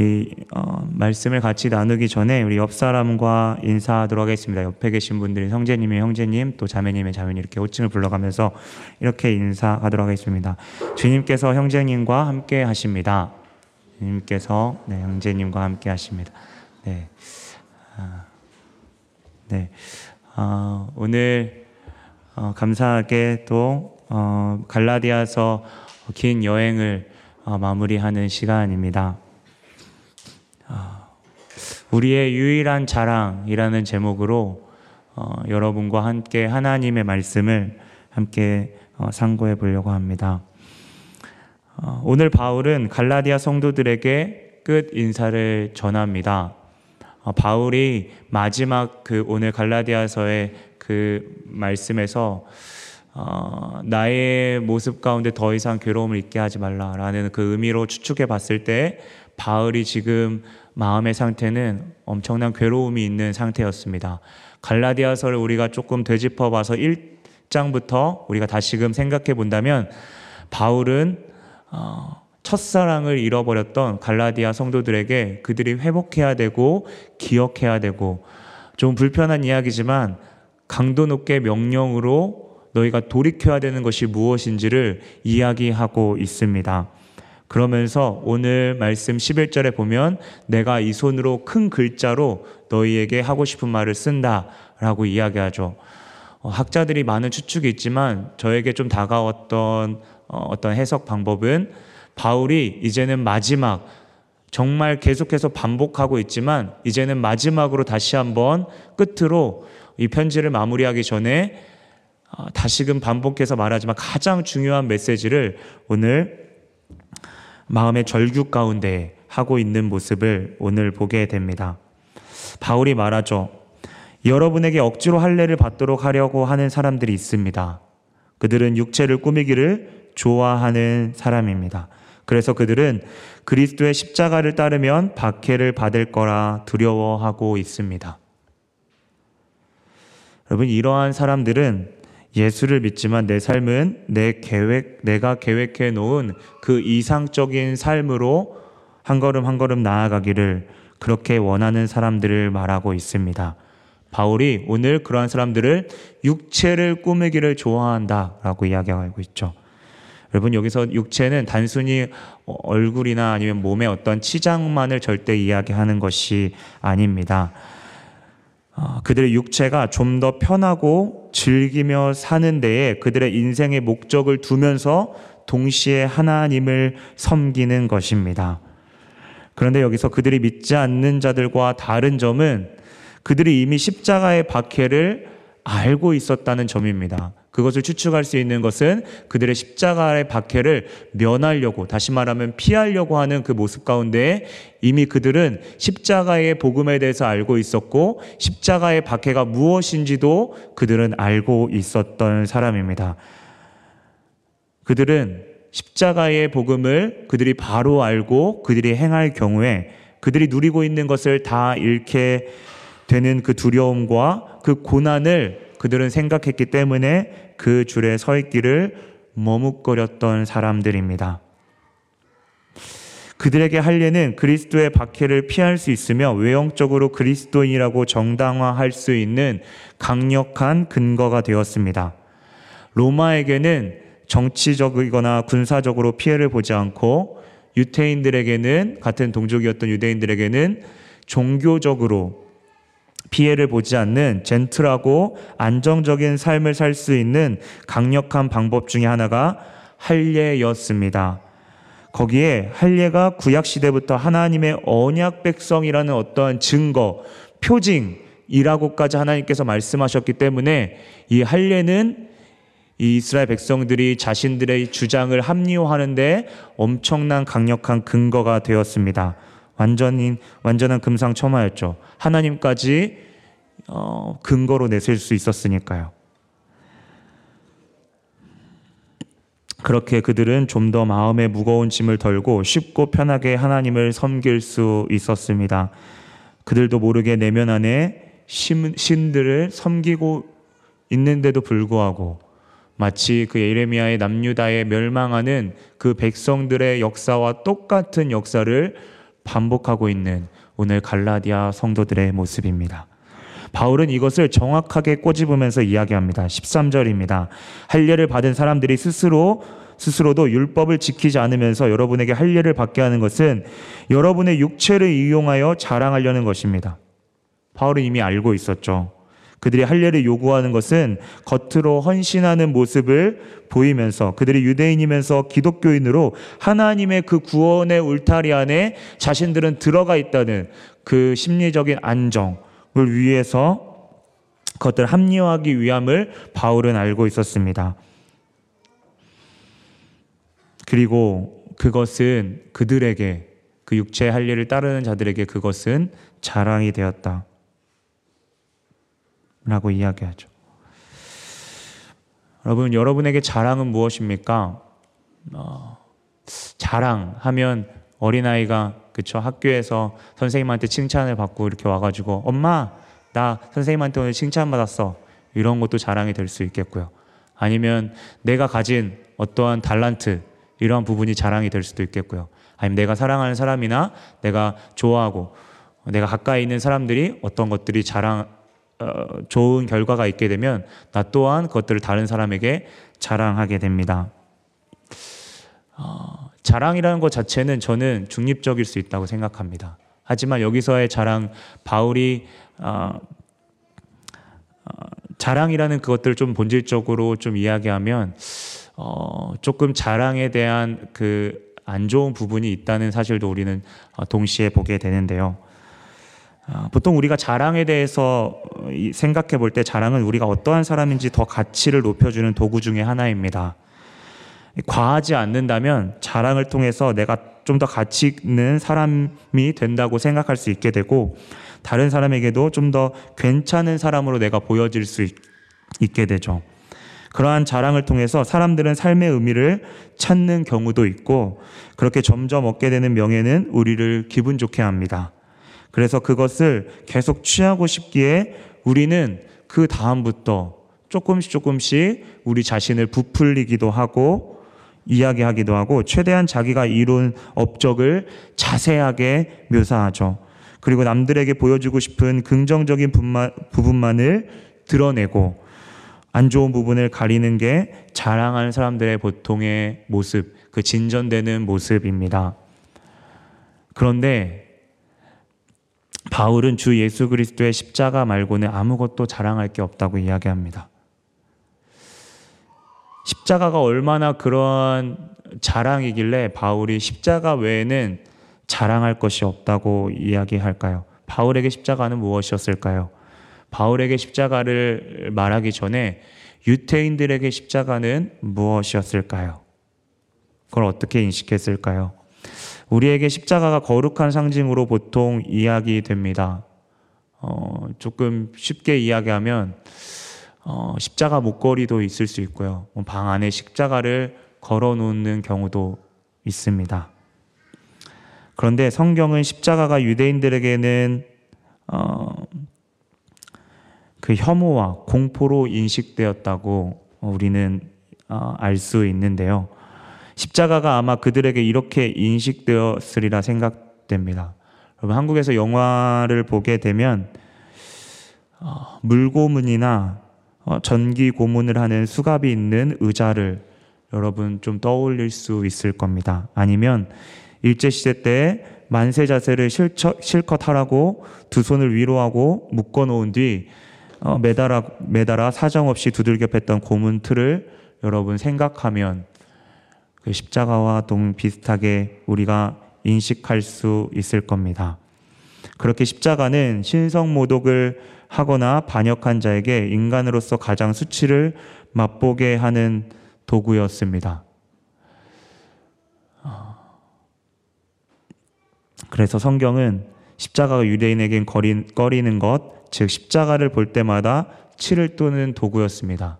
우리 어, 말씀을 같이 나누기 전에 우리 옆 사람과 인사하도록 하겠습니다. 옆에 계신 분들이 형제님의 형제님, 또 자매님의 자매님 이렇게 호칭을 불러가면서 이렇게 인사하도록 하겠습니다. 주님께서 형제님과 함께 하십니다. 주님께서 네, 형제님과 함께 하십니다. 네, 아, 네, 아, 오늘 어, 감사하게 또 어, 갈라디아서 긴 여행을 어, 마무리하는 시간입니다. 우리의 유일한 자랑이라는 제목으로 어, 여러분과 함께 하나님의 말씀을 함께 어, 상고해 보려고 합니다. 어, 오늘 바울은 갈라디아 성도들에게 끝 인사를 전합니다. 어, 바울이 마지막 그 오늘 갈라디아서의 그 말씀에서 어, 나의 모습 가운데 더 이상 괴로움을 잊게 하지 말라라는 그 의미로 추측해 봤을 때 바울이 지금 마음의 상태는 엄청난 괴로움이 있는 상태였습니다. 갈라디아서를 우리가 조금 되짚어 봐서 1장부터 우리가 다시금 생각해 본다면 바울은 어, 첫사랑을 잃어버렸던 갈라디아 성도들에게 그들이 회복해야 되고 기억해야 되고 좀 불편한 이야기지만 강도 높게 명령으로 너희가 돌이켜야 되는 것이 무엇인지를 이야기하고 있습니다. 그러면서 오늘 말씀 11절에 보면 내가 이 손으로 큰 글자로 너희에게 하고 싶은 말을 쓴다 라고 이야기하죠. 어, 학자들이 많은 추측이 있지만 저에게 좀 다가왔던 어, 어떤 해석 방법은 바울이 이제는 마지막 정말 계속해서 반복하고 있지만 이제는 마지막으로 다시 한번 끝으로 이 편지를 마무리하기 전에 어, 다시금 반복해서 말하지만 가장 중요한 메시지를 오늘 마음의 절규 가운데 하고 있는 모습을 오늘 보게 됩니다. 바울이 말하죠. 여러분에게 억지로 할례를 받도록 하려고 하는 사람들이 있습니다. 그들은 육체를 꾸미기를 좋아하는 사람입니다. 그래서 그들은 그리스도의 십자가를 따르면 박해를 받을 거라 두려워하고 있습니다. 여러분, 이러한 사람들은 예수를 믿지만 내 삶은 내 계획, 내가 계획해 놓은 그 이상적인 삶으로 한 걸음 한 걸음 나아가기를 그렇게 원하는 사람들을 말하고 있습니다. 바울이 오늘 그러한 사람들을 육체를 꾸미기를 좋아한다 라고 이야기하고 있죠. 여러분 여기서 육체는 단순히 얼굴이나 아니면 몸의 어떤 치장만을 절대 이야기하는 것이 아닙니다. 어, 그들의 육체가 좀 더 편하고 즐기며 사는 데에 그들의 인생의 목적을 두면서 동시에 하나님을 섬기는 것입니다. 그런데 여기서 그들이 믿지 않는 자들과 다른 점은 그들이 이미 십자가의 박해를 알고 있었다는 점입니다. 그것을 추측할 수 있는 것은 그들의 십자가의 박해를 면하려고 다시 말하면 피하려고 하는 그 모습 가운데 이미 그들은 십자가의 복음에 대해서 알고 있었고 십자가의 박해가 무엇인지도 그들은 알고 있었던 사람입니다. 그들은 십자가의 복음을 그들이 바로 알고 그들이 행할 경우에 그들이 누리고 있는 것을 다 잃게 되는 그 두려움과 그 고난을 그들은 생각했기 때문에 그 줄에 서 있기를 머뭇거렸던 사람들입니다. 그들에게 할례는 그리스도의 박해를 피할 수 있으며 외형적으로 그리스도인이라고 정당화할 수 있는 강력한 근거가 되었습니다. 로마에게는 정치적이거나 군사적으로 피해를 보지 않고 유태인들에게는 같은 동족이었던 유대인들에게는 종교적으로 피해를 보지 않는 젠틀하고 안정적인 삶을 살 수 있는 강력한 방법 중의 하나가 할례였습니다. 거기에 할례가 구약 시대부터 하나님의 언약 백성이라는 어떠한 증거, 표징이라고까지 하나님께서 말씀하셨기 때문에 이 할례는 이 이스라엘 백성들이 자신들의 주장을 합리화하는데 엄청난 강력한 근거가 되었습니다. 완전히 완전한 금상첨화였죠. 하나님까지 어, 근거로 내세울 수 있었으니까요. 그렇게 그들은 좀 더 마음의 무거운 짐을 덜고 쉽고 편하게 하나님을 섬길 수 있었습니다. 그들도 모르게 내면 안에 신, 신들을 섬기고 있는데도 불구하고 마치 그 예레미야의 남유다에 멸망하는 그 백성들의 역사와 똑같은 역사를 반복하고 있는 오늘 갈라디아 성도들의 모습입니다. 바울은 이것을 정확하게 꼬집으면서 이야기합니다. 13절입니다. 할례를 받은 사람들이 스스로 스스로도 율법을 지키지 않으면서 여러분에게 할례를 받게 하는 것은 여러분의 육체를 이용하여 자랑하려는 것입니다. 바울은 이미 알고 있었죠. 그들이 할례를 요구하는 것은 겉으로 헌신하는 모습을 보이면서 그들이 유대인이면서 기독교인으로 하나님의 그 구원의 울타리 안에 자신들은 들어가 있다는 그 심리적인 안정을 위해서 그것들 합리화하기 위함을 바울은 알고 있었습니다. 그리고 그것은 그들에게 그 육체의 할례를 따르는 자들에게 그것은 자랑이 되었다. 라고 이야기하죠. 여러분, 여러분에게 자랑은 무엇입니까? 어, 자랑하면 어린아이가 그쵸 학교에서 선생님한테 칭찬을 받고 이렇게 와가지고 엄마 나 선생님한테 오늘 칭찬 받았어 이런 것도 자랑이 될 수 있겠고요. 아니면 내가 가진 어떠한 달란트 이러한 부분이 자랑이 될 수도 있겠고요. 아니면 내가 사랑하는 사람이나 내가 좋아하고 내가 가까이 있는 사람들이 어떤 것들이 자랑 어, 좋은 결과가 있게 되면 나 또한 그것들을 다른 사람에게 자랑하게 됩니다. 어, 자랑이라는 것 자체는 저는 중립적일 수 있다고 생각합니다. 하지만 여기서의 자랑 바울이 어, 어, 자랑이라는 그것들을 좀 본질적으로 좀 이야기하면 어, 조금 자랑에 대한 그 안 좋은 부분이 있다는 사실도 우리는 어, 동시에 보게 되는데요. 아, 보통 우리가 자랑에 대해서 생각해 볼 때 자랑은 우리가 어떠한 사람인지 더 가치를 높여주는 도구 중의 하나입니다. 과하지 않는다면 자랑을 통해서 내가 좀 더 가치 있는 사람이 된다고 생각할 수 있게 되고 다른 사람에게도 좀 더 괜찮은 사람으로 내가 보여질 수 있, 게 되죠. 그러한 자랑을 통해서 사람들은 삶의 의미를 찾는 경우도 있고 그렇게 점점 얻게 되는 명예는 우리를 기분 좋게 합니다. 그래서 그것을 계속 취하고 싶기에 우리는 그 다음부터 조금씩 조금씩 우리 자신을 부풀리기도 하고 이야기하기도 하고 최대한 자기가 이룬 업적을 자세하게 묘사하죠. 그리고 남들에게 보여주고 싶은 긍정적인 부분만을 드러내고 안 좋은 부분을 가리는 게 자랑하는 사람들의 보통의 모습, 그 진전되는 모습입니다. 그런데 바울은 주 예수 그리스도의 십자가 말고는 아무것도 자랑할 게 없다고 이야기합니다. 십자가가 얼마나 그러한 자랑이길래 바울이 십자가 외에는 자랑할 것이 없다고 이야기할까요? 바울에게 십자가는 무엇이었을까요? 바울에게 십자가를 말하기 전에 유태인들에게 십자가는 무엇이었을까요? 그걸 어떻게 인식했을까요? 우리에게 십자가가 거룩한 상징으로 보통 이야기됩니다. 어, 조금 쉽게 이야기하면 어, 십자가 목걸이도 있을 수 있고요. 뭐방 안에 십자가를 걸어 놓는 경우도 있습니다. 그런데 성경은 십자가가 유대인들에게는 어, 그 혐오와 공포로 인식되었다고 우리는 어, 알수 있는데요. 십자가가 아마 그들에게 이렇게 인식되었으리라 생각됩니다. 여러분 한국에서 영화를 보게 되면 어, 물고문이나 어, 전기 고문을 하는 수갑이 있는 의자를 여러분 좀 떠올릴 수 있을 겁니다. 아니면 일제시대 때 만세 자세를 실처, 실컷 하라고 두 손을 위로 하고 묶어 놓은 뒤 어, 매달아, 매달아 사정없이 두들겨 팼던 고문 틀을 여러분 생각하면 그 십자가와 동 비슷하게 우리가 인식할 수 있을 겁니다. 그렇게 십자가는 신성모독을 하거나 반역한 자에게 인간으로서 가장 수치를 맛보게 하는 도구였습니다. 그래서 성경은 십자가가 유대인에겐 꺼리는 것, 즉 십자가를 볼 때마다 치를 또는 도구였습니다.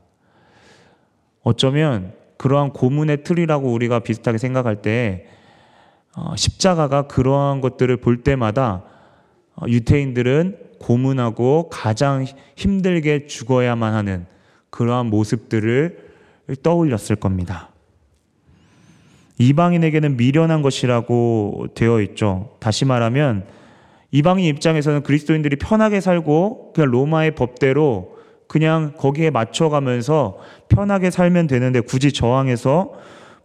어쩌면 그러한 고문의 틀이라고 우리가 비슷하게 생각할 때 어, 십자가가 그러한 것들을 볼 때마다 어, 유태인들은 고문하고 가장 힘들게 죽어야만 하는 그러한 모습들을 떠올렸을 겁니다. 이방인에게는 미련한 것이라고 되어 있죠. 다시 말하면 이방인 입장에서는 그리스도인들이 편하게 살고 그냥 로마의 법대로 그냥 거기에 맞춰가면서 편하게 살면 되는데 굳이 저항해서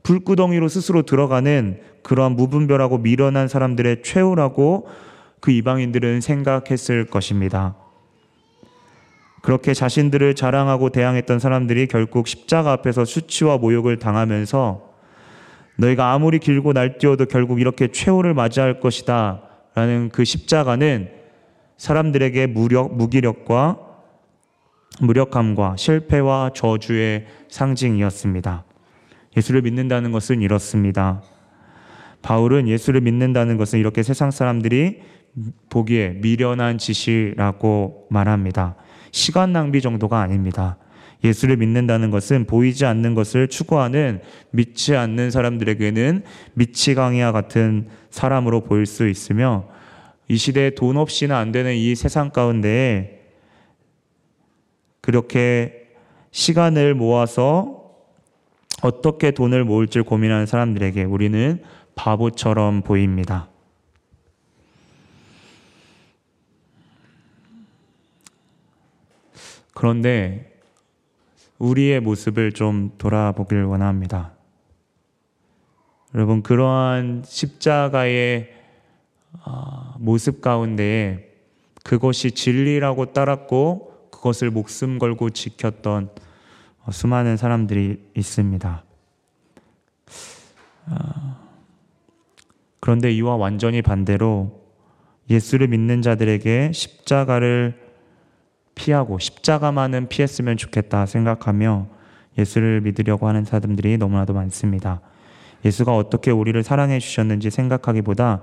불구덩이로 스스로 들어가는 그러한 무분별하고 미련한 사람들의 최후라고 그 이방인들은 생각했을 것입니다. 그렇게 자신들을 자랑하고 대항했던 사람들이 결국 십자가 앞에서 수치와 모욕을 당하면서 너희가 아무리 길고 날뛰어도 결국 이렇게 최후를 맞이할 것이다. 라는 그 십자가는 사람들에게 무력, 무기력과 무력함과 실패와 저주의 상징이었습니다. 예수를 믿는다는 것은 이렇습니다. 바울은 예수를 믿는다는 것은 이렇게 세상 사람들이 보기에 미련한 짓이라고 말합니다. 시간 낭비 정도가 아닙니다. 예수를 믿는다는 것은 보이지 않는 것을 추구하는 믿지 않는 사람들에게는 미치광이와 같은 사람으로 보일 수 있으며 이 시대에 돈 없이는 안 되는 이 세상 가운데 그렇게 시간을 모아서 어떻게 돈을 모을지 고민하는 사람들에게 우리는 바보처럼 보입니다. 그런데 우리의 모습을 좀 돌아보길 원합니다. 여러분, 그러한 십자가의 아, 모습 가운데 그것이 진리라고 따랐고 그것을 목숨 걸고 지켰던 수많은 사람들이 있습니다. 아, 그런데 이와 완전히 반대로 예수를 믿는 자들에게 십자가를 피하고 십자가만은 피했으면 좋겠다 생각하며 예수를 믿으려고 하는 사람들이 너무나도 많습니다. 예수가 어떻게 우리를 사랑해 주셨는지 생각하기보다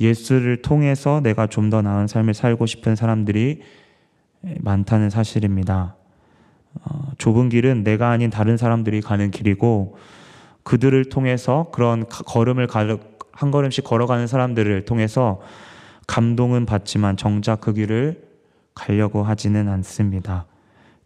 예수를 통해서 내가 좀 더 나은 삶을 살고 싶은 사람들이 많다는 사실입니다. 어, 좁은 길은 내가 아닌 다른 사람들이 가는 길이고 그들을 통해서 그런 걸음을 한 걸음씩 걸어가는 사람들을 통해서 감동은 받지만 정작 그 길을 가려고 하지는 않습니다.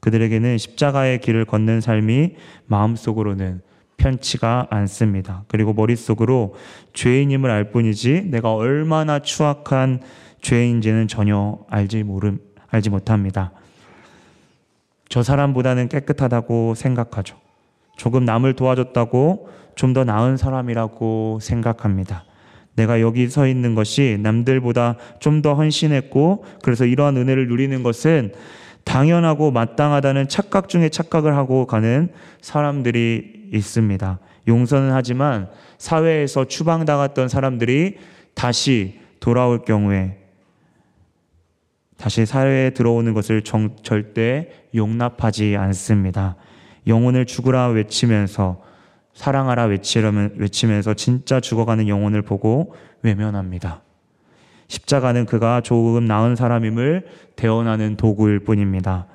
그들에게는 십자가의 길을 걷는 삶이 마음속으로는 편치가 않습니다. 그리고 머릿속으로 죄인임을 알 뿐이지 내가 얼마나 추악한 죄인지는 전혀 알지 모름, 알지 못합니다. 저 사람보다는 깨끗하다고 생각하죠. 조금 남을 도와줬다고 좀 더 나은 사람이라고 생각합니다. 내가 여기 서 있는 것이 남들보다 좀 더 헌신했고 그래서 이러한 은혜를 누리는 것은 당연하고 마땅하다는 착각 중에 착각을 하고 가는 사람들이 있습니다. 용서는 하지만 사회에서 추방당했던 사람들이 다시 돌아올 경우에 다시 사회에 들어오는 것을 정, 절대 용납하지 않습니다. 영혼을 죽으라 외치면서 사랑하라 외치려면, 외치면서 진짜 죽어가는 영혼을 보고 외면합니다. 십자가는 그가 조금 나은 사람임을 대언하는 도구일 뿐입니다.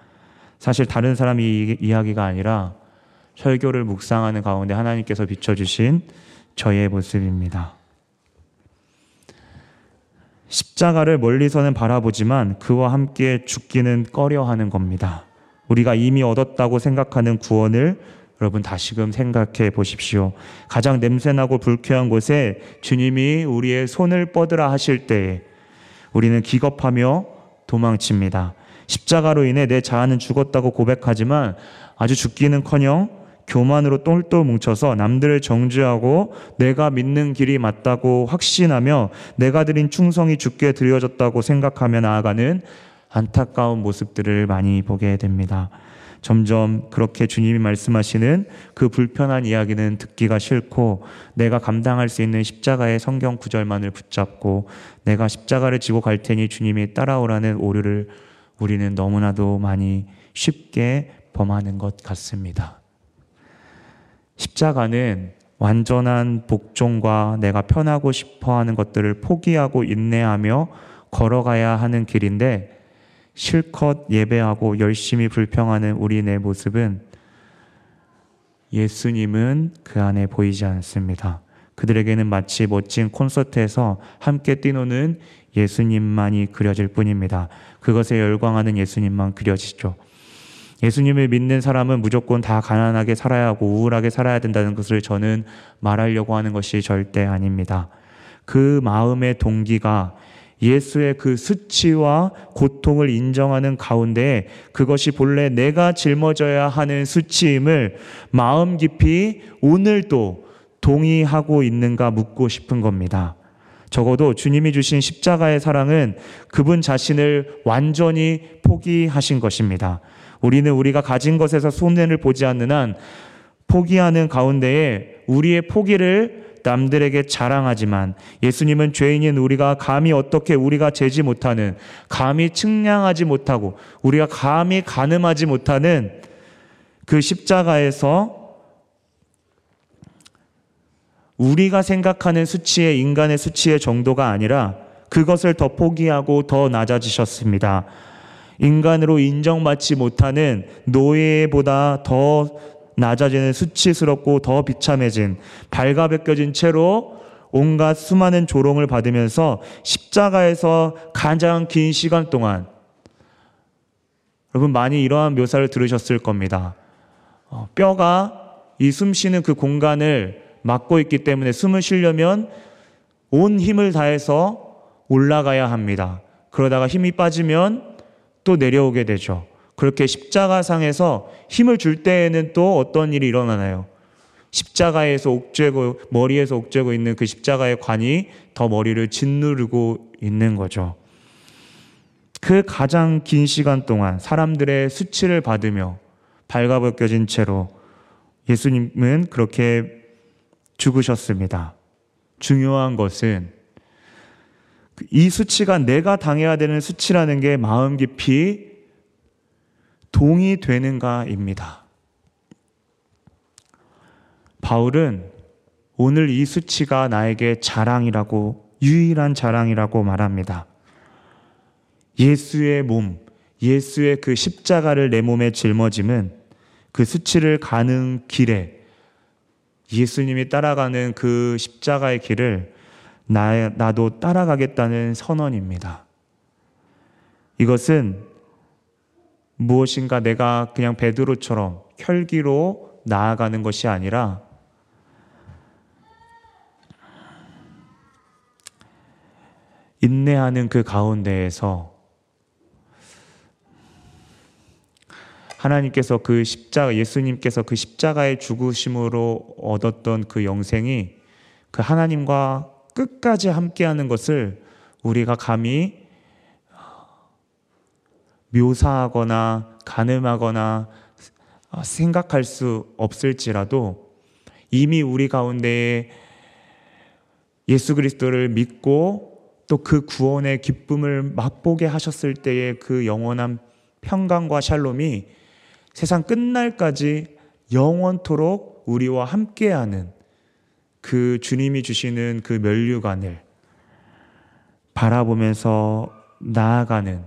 사실 다른 사람 이 이야기가 아니라 설교를 묵상하는 가운데 하나님께서 비춰주신 저의 모습입니다. 십자가를 멀리서는 바라보지만 그와 함께 죽기는 꺼려하는 겁니다. 우리가 이미 얻었다고 생각하는 구원을 여러분 다시금 생각해 보십시오. 가장 냄새나고 불쾌한 곳에 주님이 우리의 손을 뻗으라 하실 때에 우리는 기겁하며 도망칩니다. 십자가로 인해 내 자아는 죽었다고 고백하지만 아주 죽기는커녕 교만으로 똘똘 뭉쳐서 남들을 정죄하고 내가 믿는 길이 맞다고 확신하며 내가 드린 충성이 죽게 드려졌다고 생각하며 나아가는 안타까운 모습들을 많이 보게 됩니다. 점점 그렇게 주님이 말씀하시는 그 불편한 이야기는 듣기가 싫고 내가 감당할 수 있는 십자가의 성경 구절만을 붙잡고 내가 십자가를 지고 갈 테니 주님이 따라오라는 오류를 우리는 너무나도 많이 쉽게 범하는 것 같습니다. 십자가는 완전한 복종과 내가 편하고 싶어 하는 것들을 포기하고 인내하며 걸어가야 하는 길인데 실컷 예배하고 열심히 불평하는 우리의 모습은 예수님은 그 안에 보이지 않습니다. 그들에게는 마치 멋진 콘서트에서 함께 뛰노는 예수님만이 그려질 뿐입니다. 그것에 열광하는 예수님만 그려지죠. 예수님을 믿는 사람은 무조건 다 가난하게 살아야 하고 우울하게 살아야 된다는 것을 저는 말하려고 하는 것이 절대 아닙니다. 그 마음의 동기가 예수의 그 수치와 고통을 인정하는 가운데 그것이 본래 내가 짊어져야 하는 수치임을 마음 깊이 오늘도 동의하고 있는가 묻고 싶은 겁니다. 적어도 주님이 주신 십자가의 사랑은 그분 자신을 완전히 포기하신 것입니다. 우리는 우리가 가진 것에서 손해를 보지 않는 한 포기하는 가운데에 우리의 포기를 남들에게 자랑하지만 예수님은 죄인인 우리가 감히 어떻게 우리가 재지 못하는 감히 측량하지 못하고 우리가 감히 가늠하지 못하는 그 십자가에서 우리가 생각하는 수치의 인간의 수치의 정도가 아니라 그것을 더 포기하고 더 낮아지셨습니다. 인간으로 인정받지 못하는 노예보다 더 낮아지는 수치스럽고 더 비참해진 발가벗겨진 채로 온갖 수많은 조롱을 받으면서 십자가에서 가장 긴 시간 동안 여러분 많이 이러한 묘사를 들으셨을 겁니다. 어, 뼈가 이 숨 쉬는 그 공간을 막고 있기 때문에 숨을 쉬려면 온 힘을 다해서 올라가야 합니다. 그러다가 힘이 빠지면 또 내려오게 되죠. 그렇게 십자가상에서 힘을 줄 때에는 또 어떤 일이 일어나나요? 십자가에서 옥죄고 머리에서 옥죄고 있는 그 십자가의 관이 더 머리를 짓누르고 있는 거죠. 그 가장 긴 시간 동안 사람들의 수치를 받으며 발가벗겨진 채로 예수님은 그렇게 죽으셨습니다. 중요한 것은 이 수치가 내가 당해야 되는 수치라는 게 마음 깊이 동의되는가입니다. 바울은 오늘 이 수치가 나에게 자랑이라고, 유일한 자랑이라고 말합니다. 예수의 몸, 예수의 그 십자가를 내 몸에 짊어짐은 그 수치를 가는 길에 예수님이 따라가는 그 십자가의 길을 나, 나도 따라가겠다는 선언입니다. 이것은 무엇인가 내가 그냥 베드로처럼 혈기로 나아가는 것이 아니라 인내하는 그 가운데에서 하나님께서 그 십자가, 예수님께서 그 십자가의 죽으심으로 얻었던 그 영생이 그 하나님과 끝까지 함께하는 것을 우리가 감히 묘사하거나 가늠하거나 생각할 수 없을지라도 이미 우리 가운데 예수 그리스도를 믿고 또 그 구원의 기쁨을 맛보게 하셨을 때의 그 영원한 평강과 샬롬이 세상 끝날까지 영원토록 우리와 함께하는 그 주님이 주시는 그 면류관을 바라보면서 나아가는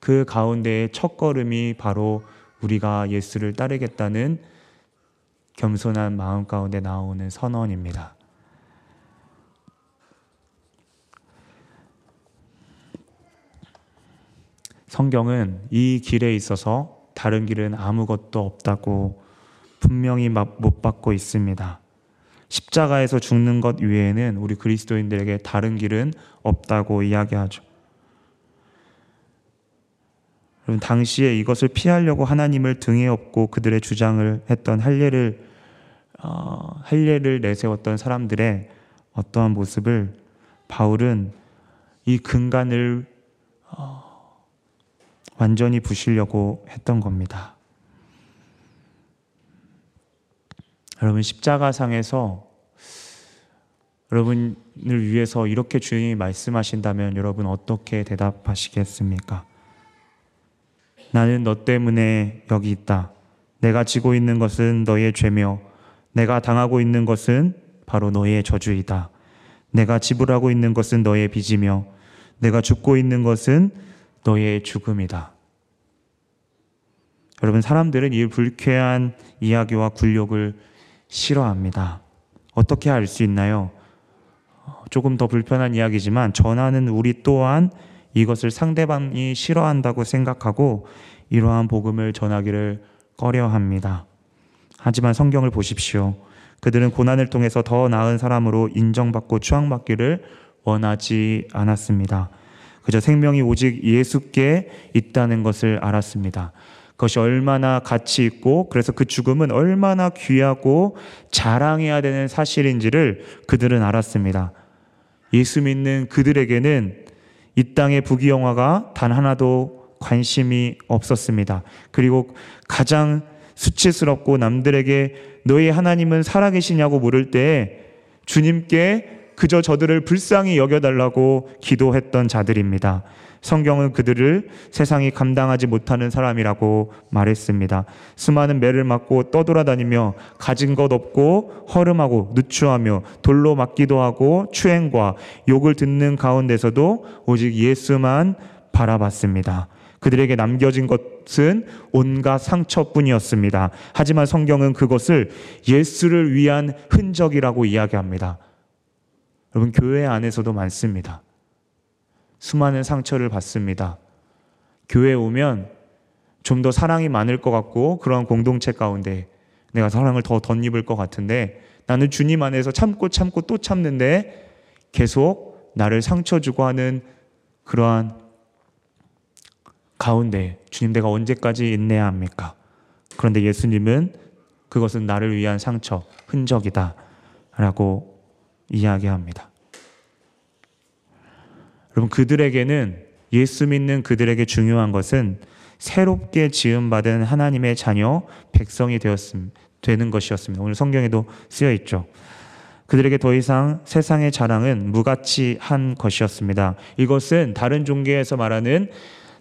그 가운데의 첫 걸음이 바로 우리가 예수를 따르겠다는 겸손한 마음 가운데 나오는 선언입니다. 성경은 이 길에 있어서 다른 길은 아무것도 없다고 분명히 못 받고 있습니다. 십자가에서 죽는 것 외에는 우리 그리스도인들에게 다른 길은 없다고 이야기하죠. 여러분 당시에 이것을 피하려고 하나님을 등에 업고 그들의 주장을 했던 할례를 어, 할례를 내세웠던 사람들의 어떠한 모습을 바울은 이 근간을 어, 완전히 부시려고 했던 겁니다. 여러분 십자가상에서 여러분을 위해서 이렇게 주님이 말씀하신다면 여러분 어떻게 대답하시겠습니까? 나는 너 때문에 여기 있다. 내가 지고 있는 것은 너의 죄며 내가 당하고 있는 것은 바로 너의 저주이다. 내가 지불하고 있는 것은 너의 빚이며 내가 죽고 있는 것은 너의 죽음이다. 여러분, 사람들은 이 불쾌한 이야기와 굴욕을 싫어합니다. 어떻게 알 수 있나요? 조금 더 불편한 이야기지만 전하는 우리 또한 이것을 상대방이 싫어한다고 생각하고 이러한 복음을 전하기를 꺼려 합니다. 하지만 성경을 보십시오. 그들은 고난을 통해서 더 나은 사람으로 인정받고 추앙받기를 원하지 않았습니다. 그저 생명이 오직 예수께 있다는 것을 알았습니다. 그것이 얼마나 가치 있고 그래서 그 죽음은 얼마나 귀하고 자랑해야 되는 사실인지를 그들은 알았습니다. 예수 믿는 그들에게는 이 땅의 부귀영화가 단 하나도 관심이 없었습니다. 그리고 가장 수치스럽고 남들에게 너희 하나님은 살아계시냐고 물을 때 주님께 그저 저들을 불쌍히 여겨달라고 기도했던 자들입니다. 성경은 그들을 세상이 감당하지 못하는 사람이라고 말했습니다. 수많은 매를 맞고 떠돌아다니며 가진 것 없고 허름하고 누추하며 돌로 맞기도 하고 추행과 욕을 듣는 가운데서도 오직 예수만 바라봤습니다. 그들에게 남겨진 것은 온갖 상처뿐이었습니다. 하지만 성경은 그것을 예수를 위한 흔적이라고 이야기합니다. 여러분, 교회 안에서도 많습니다. 수많은 상처를 받습니다. 교회 오면 좀 더 사랑이 많을 것 같고 그런 공동체 가운데 내가 사랑을 더 덧입을 것 같은데 나는 주님 안에서 참고 참고 또 참는데 계속 나를 상처 주고 하는 그러한 가운데 주님 내가 언제까지 인내해야 합니까? 그런데 예수님은 그것은 나를 위한 상처, 흔적이다. 라고 이야기합니다. 여러분, 그들에게는 예수 믿는 그들에게 중요한 것은 새롭게 지음받은 하나님의 자녀, 백성이 되었음, 되는 것이었습니다. 오늘 성경에도 쓰여 있죠. 그들에게 더 이상 세상의 자랑은 무가치한 것이었습니다. 이것은 다른 종교에서 말하는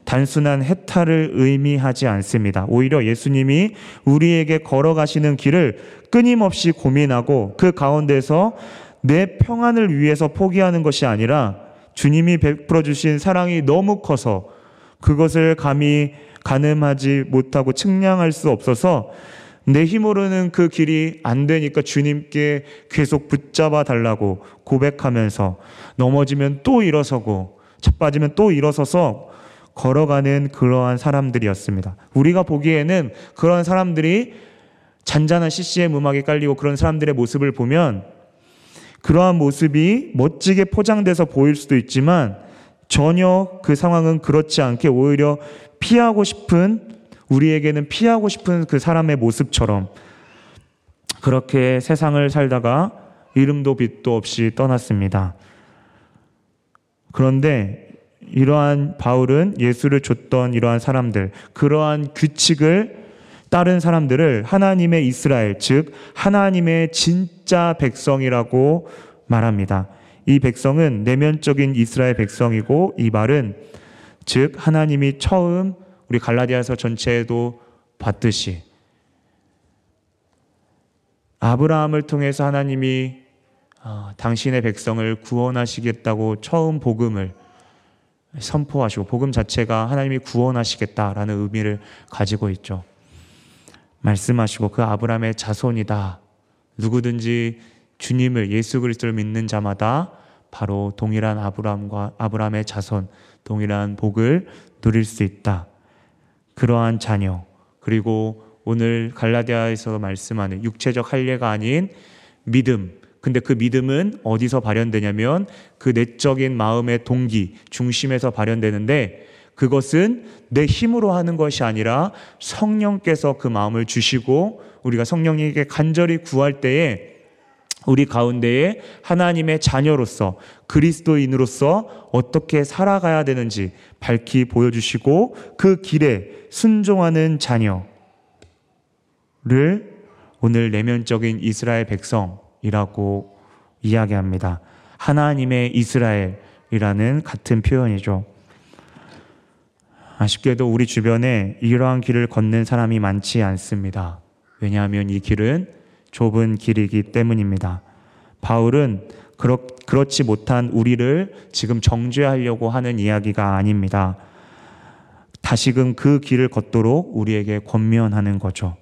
단순한 해탈을 의미하지 않습니다. 오히려 예수님이 우리에게 걸어가시는 길을 끊임없이 고민하고 그 가운데서 내 평안을 위해서 포기하는 것이 아니라 주님이 베풀어 주신 사랑이 너무 커서 그것을 감히 가늠하지 못하고 측량할 수 없어서 내 힘으로는 그 길이 안 되니까 주님께 계속 붙잡아 달라고 고백하면서 넘어지면 또 일어서고 자빠지면 또 일어서서 걸어가는 그러한 사람들이었습니다. 우리가 보기에는 그런 사람들이 잔잔한 CCM 음악에 깔리고 그런 사람들의 모습을 보면 그러한 모습이 멋지게 포장돼서 보일 수도 있지만 전혀 그 상황은 그렇지 않게 오히려 피하고 싶은 우리에게는 피하고 싶은 그 사람의 모습처럼 그렇게 세상을 살다가 이름도 빛도 없이 떠났습니다. 그런데 이러한 바울은 예수를 줬던 이러한 사람들, 그러한 규칙을 따른 사람들을 하나님의 이스라엘, 즉, 하나님의 진 짜 백성이라고 말합니다. 이 백성은 내면적인 이스라엘 백성이고, 이 말은 즉, 하나님이 처음 우리 갈라디아서 전체에도 봤듯이 아브라함을 통해서 하나님이 어, 당신의 백성을 구원하시겠다고 처음 복음을 선포하시고 복음 자체가 하나님이 구원하시겠다라는 의미를 가지고 있죠. 말씀하시고 그 아브라함의 자손이다. 누구든지 주님을 예수 그리스도를 믿는 자마다 바로 동일한 아브라함과 아브라함의 자손, 동일한 복을 누릴 수 있다. 그러한 자녀 그리고 오늘 갈라디아에서 말씀하는 육체적 할례가 아닌 믿음, 근데 그 믿음은 어디서 발현되냐면 그 내적인 마음의 동기, 중심에서 발현되는데 그것은 내 힘으로 하는 것이 아니라 성령께서 그 마음을 주시고 우리가 성령에게 간절히 구할 때에 우리 가운데에 하나님의 자녀로서 그리스도인으로서 어떻게 살아가야 되는지 밝히 보여주시고 그 길에 순종하는 자녀를 오늘 내면적인 이스라엘 백성 이라고 이야기합니다. 하나님의 이스라엘이라는 같은 표현이죠. 아쉽게도 우리 주변에 이러한 길을 걷는 사람이 많지 않습니다. 왜냐하면 이 길은 좁은 길이기 때문입니다. 바울은 그렇, 그렇지 못한 우리를 지금 정죄하려고 하는 이야기가 아닙니다. 다시금 그 길을 걷도록 우리에게 권면하는 거죠.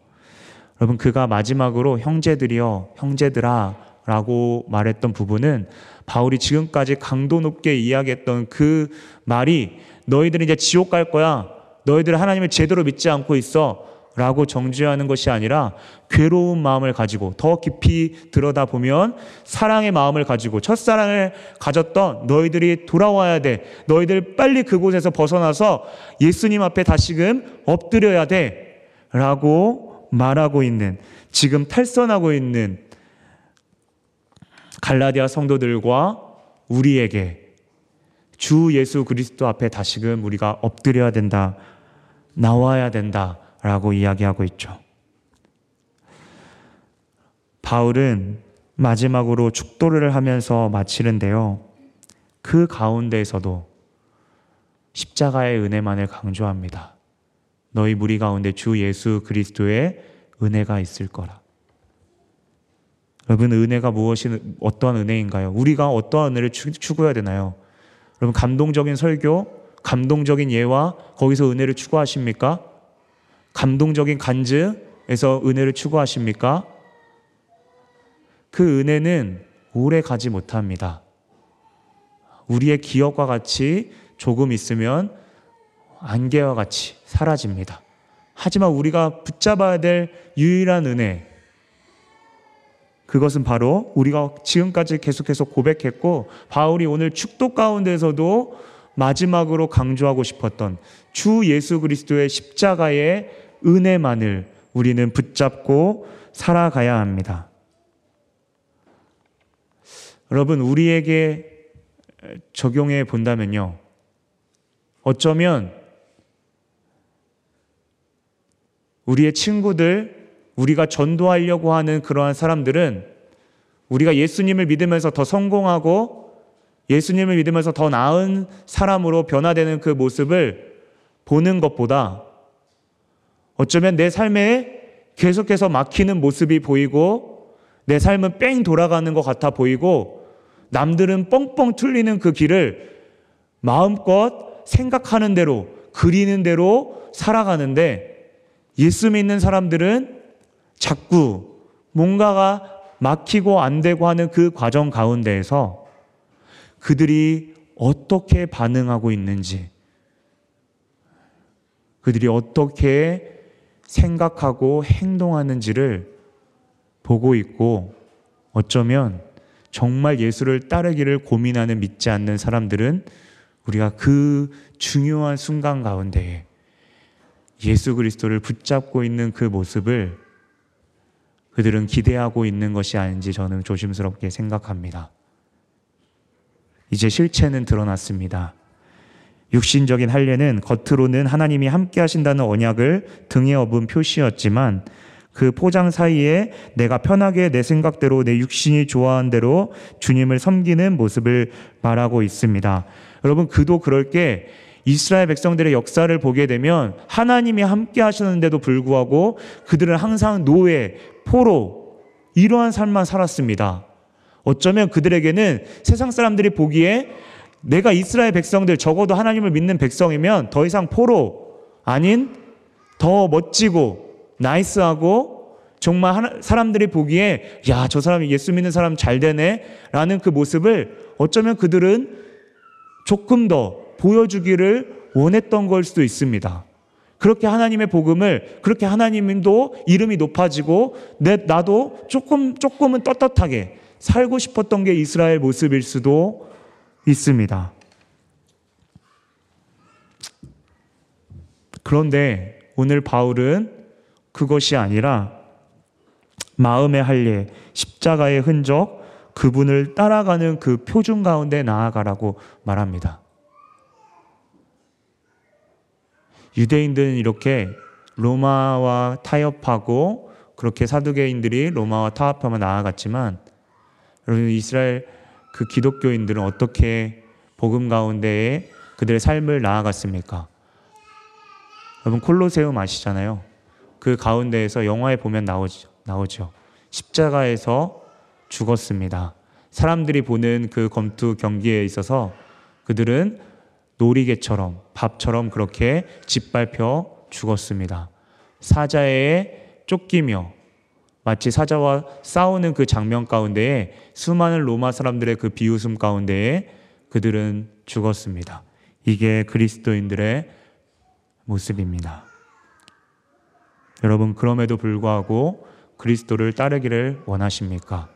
여러분 그가 마지막으로 형제들이여 형제들아 라고 말했던 부분은 바울이 지금까지 강도 높게 이야기했던 그 말이 너희들은 이제 지옥 갈 거야. 너희들 하나님을 제대로 믿지 않고 있어. 라고 정죄하는 것이 아니라 괴로운 마음을 가지고 더 깊이 들여다보면 사랑의 마음을 가지고 첫사랑을 가졌던 너희들이 돌아와야 돼. 너희들 빨리 그곳에서 벗어나서 예수님 앞에 다시금 엎드려야 돼. 라고 말하고 있는 지금 탈선하고 있는 갈라디아 성도들과 우리에게 주 예수 그리스도 앞에 다시금 우리가 엎드려야 된다. 나와야 된다 라고 이야기하고 있죠. 바울은 마지막으로 축도를 하면서 마치는데요. 그 가운데에서도 십자가의 은혜만을 강조합니다. 너희 무리 가운데 주 예수 그리스도의 은혜가 있을 거라. 여러분 은혜가 무엇이 어떠한 은혜인가요? 우리가 어떠한 은혜를 추구해야 되나요? 여러분 감동적인 설교, 감동적인 예와 거기서 은혜를 추구하십니까? 감동적인 간증에서 은혜를 추구하십니까? 그 은혜는 오래 가지 못합니다. 우리의 기억과 같이 조금 있으면 안개와 같이 사라집니다. 하지만 우리가 붙잡아야 될 유일한 은혜, 그것은 바로 우리가 지금까지 계속해서 고백했고, 바울이 오늘 축도 가운데서도 마지막으로 강조하고 싶었던 주 예수 그리스도의 십자가의 은혜만을 우리는 붙잡고 살아가야 합니다. 여러분, 우리에게 적용해 본다면요. 어쩌면 우리의 친구들, 우리가 전도하려고 하는 그러한 사람들은 우리가 예수님을 믿으면서 더 성공하고 예수님을 믿으면서 더 나은 사람으로 변화되는 그 모습을 보는 것보다 어쩌면 내 삶에 계속해서 막히는 모습이 보이고 내 삶은 뺑 돌아가는 것 같아 보이고 남들은 뻥뻥 뚫리는 그 길을 마음껏 생각하는 대로 그리는 대로 살아가는데 예수 믿는 사람들은 자꾸 뭔가가 막히고 안 되고 하는 그 과정 가운데에서 그들이 어떻게 반응하고 있는지, 그들이 어떻게 생각하고 행동하는지를 보고 있고 어쩌면 정말 예수를 따르기를 고민하는 믿지 않는 사람들은 우리가 그 중요한 순간 가운데에 예수 그리스도를 붙잡고 있는 그 모습을 그들은 기대하고 있는 것이 아닌지 저는 조심스럽게 생각합니다. 이제 실체는 드러났습니다. 육신적인 할례는 겉으로는 하나님이 함께 하신다는 언약을 등에 업은 표시였지만 그 포장 사이에 내가 편하게 내 생각대로 내 육신이 좋아한 대로 주님을 섬기는 모습을 말하고 있습니다. 여러분, 그도 그럴 게 이스라엘 백성들의 역사를 보게 되면 하나님이 함께 하셨는데도 불구하고 그들은 항상 노예, 포로, 이러한 삶만 살았습니다. 어쩌면 그들에게는 세상 사람들이 보기에 내가 이스라엘 백성들 적어도 하나님을 믿는 백성이면 더 이상 포로 아닌 더 멋지고 나이스하고 정말 사람들이 보기에 야 저 사람이 예수 믿는 사람 잘 되네라는 그 모습을 어쩌면 그들은 조금 더 보여주기를 원했던 걸 수도 있습니다. 그렇게 하나님의 복음을 그렇게 하나님도 이름이 높아지고 내 나도 조금 조금은 떳떳하게 살고 싶었던 게 이스라엘 모습일 수도 있습니다. 그런데 오늘 바울은 그것이 아니라 마음의 할례, 십자가의 흔적, 그분을 따라가는 그 표준 가운데 나아가라고 말합니다. 유대인들은 이렇게 로마와 타협하고 그렇게 사두개인들이 로마와 타협하며 나아갔지만 여러분 이스라엘 그 기독교인들은 어떻게 복음 가운데에 그들의 삶을 나아갔습니까? 여러분 콜로세움 아시잖아요. 그 가운데에서 영화에 보면 나오죠. 나오죠. 십자가에서 죽었습니다. 사람들이 보는 그 검투 경기에 있어서 그들은 놀이개처럼 밥처럼 그렇게 짓밟혀 죽었습니다. 사자에 쫓기며 마치 사자와 싸우는 그 장면 가운데에 수많은 로마 사람들의 그 비웃음 가운데에 그들은 죽었습니다. 이게 그리스도인들의 모습입니다. 여러분, 그럼에도 불구하고 그리스도를 따르기를 원하십니까?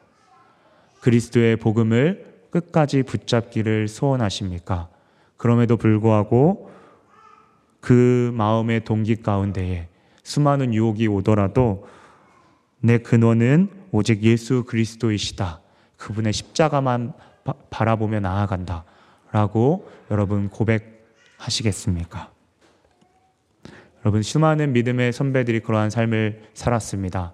그리스도의 복음을 끝까지 붙잡기를 소원하십니까? 그럼에도 불구하고 그 마음의 동기 가운데에 수많은 유혹이 오더라도 내 근원은 오직 예수 그리스도이시다. 그분의 십자가만 바 라보며 나아간다. 라고 여러분 고백하시겠습니까? 여러분, 수많은 믿음의 선배들이 그러한 삶을 살았습니다.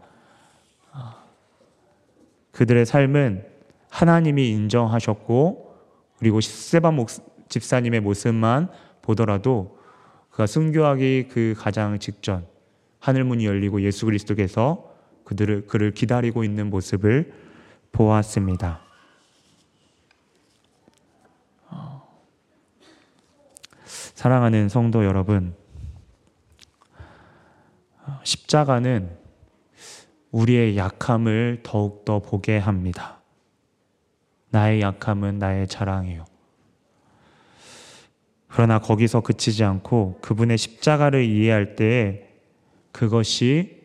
그들의 삶은 하나님이 인정하셨고, 그리고 스테반 집사님의 모습만 보더라도 그가 순교하기 그 가장 직전 하늘문이 열리고 예수 그리스도께서 그들을 그를 기다리고 있는 모습을 보았습니다. 사랑하는 성도 여러분, 십자가는 우리의 약함을 더욱더 보게 합니다. 나의 약함은 나의 자랑이요. 그러나 거기서 그치지 않고 그분의 십자가를 이해할 때 그것이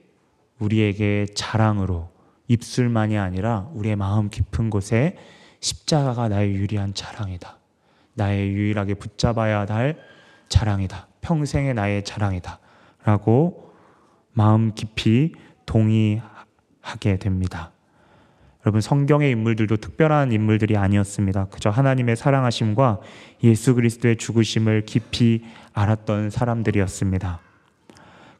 우리에게 자랑으로 입술만이 아니라 우리의 마음 깊은 곳에 십자가가 나의 유리한 자랑이다. 나의 유일하게 붙잡아야 할 자랑이다. 평생의 나의 자랑이다. 라고 마음 깊이 동의하게 됩니다. 여러분 성경의 인물들도 특별한 인물들이 아니었습니다. 그저 하나님의 사랑하심과 예수 그리스도의 죽으심을 깊이 알았던 사람들이었습니다.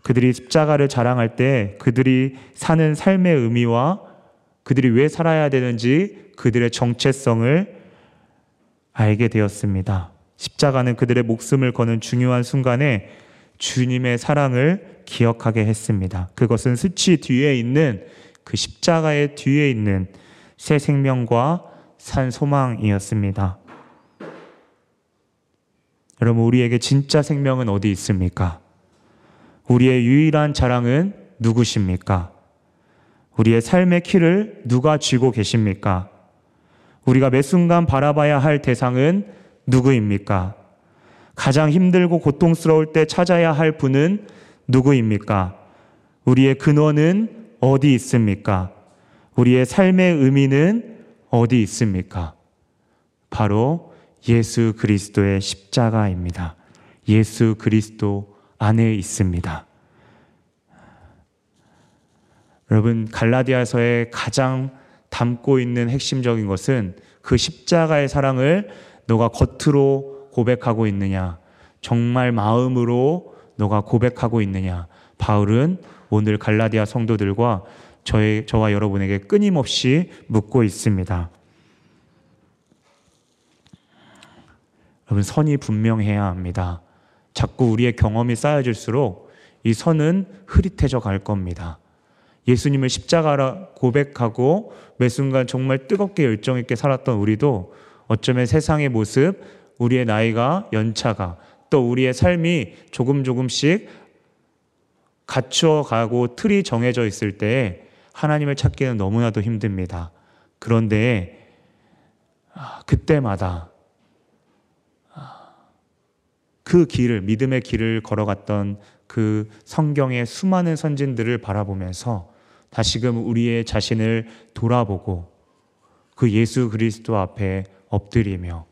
그들이 십자가를 자랑할 때 그들이 사는 삶의 의미와 그들이 왜 살아야 되는지 그들의 정체성을 알게 되었습니다. 십자가는 그들의 목숨을 거는 중요한 순간에 주님의 사랑을 기억하게 했습니다. 그것은 수치 뒤에 있는 그 십자가의 뒤에 있는 새 생명과 산 소망이었습니다. 여러분, 우리에게 진짜 생명은 어디 있습니까? 우리의 유일한 자랑은 누구십니까? 우리의 삶의 키를 누가 쥐고 계십니까? 우리가 매 순간 바라봐야 할 대상은 누구입니까? 가장 힘들고 고통스러울 때 찾아야 할 분은 누구입니까? 우리의 근원은 어디 있습니까? 우리의 삶의 의미는 어디 있습니까? 바로 예수 그리스도의 십자가입니다. 예수 그리스도 안에 있습니다. 여러분, 갈라디아서에 가장 담고 있는 핵심적인 것은 그 십자가의 사랑을 너가 겉으로 고백하고 있느냐, 정말 마음으로 너가 고백하고 있느냐. 바울은 오늘 갈라디아 성도들과 저의, 저와 여러분에게 끊임없이 묻고 있습니다. 여러분, 선이 분명해야 합니다. 자꾸 우리의 경험이 쌓여질수록 이 선은 흐릿해져 갈 겁니다. 예수님을 십자가라 고백하고 매 순간 정말 뜨겁게 열정 있게 살았던 우리도 어쩌면 세상의 모습, 우리의 나이가 연차가 또 우리의 삶이 조금 조금씩 갖추어 가고 틀이 정해져 있을 때 하나님을 찾기는 너무나도 힘듭니다. 그런데 아, 그때마다 아, 그 길을 믿음의 길을 걸어갔던 그 성경의 수많은 선진들을 바라보면서 다시금 우리의 자신을 돌아보고 그 예수 그리스도 앞에 엎드리며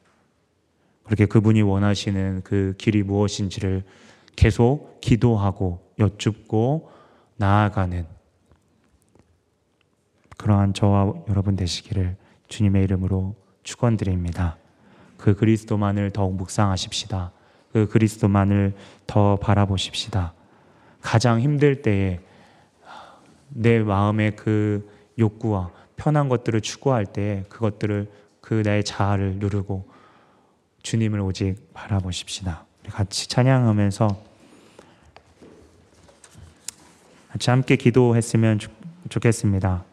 그렇게 그분이 원하시는 그 길이 무엇인지를 계속 기도하고 여쭙고 나아가는 그러한 저와 여러분 되시기를 주님의 이름으로 축원드립니다. 그 그리스도만을 더욱 묵상하십시다. 그 그리스도만을 더 바라보십시다. 가장 힘들 때에 내 마음의 그 욕구와 편한 것들을 추구할 때 그것들을 그 나의 자아를 누르고 주님을 오직 바라보십시다. 같이 찬양하면서 같이 함께 기도했으면 좋겠습니다.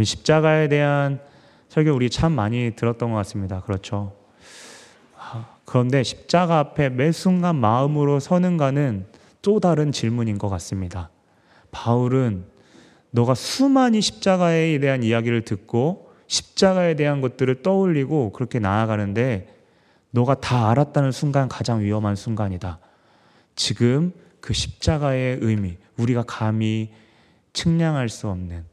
여러분 십자가에 대한 설교 우리 참 많이 들었던 것 같습니다. 그렇죠. 아, 그런데 십자가 앞에 매 순간 마음으로 서는가는 또 다른 질문인 것 같습니다. 바울은 너가 수많이 십자가에 대한 이야기를 듣고 십자가에 대한 것들을 떠올리고 그렇게 나아가는데 너가 다 알았다는 순간 가장 위험한 순간이다. 지금 그 십자가의 의미, 우리가 감히 측량할 수 없는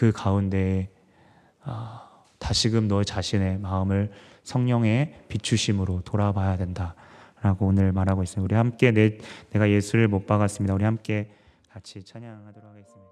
그 가운데에 아, 다시금 너 자신의 마음을 성령의 비추심으로 돌아봐야 된다라고 오늘 말하고 있습니다. 우리 함께 내, 내가 예수를 못 박았습니다. 우리 함께 같이 찬양하도록 하겠습니다.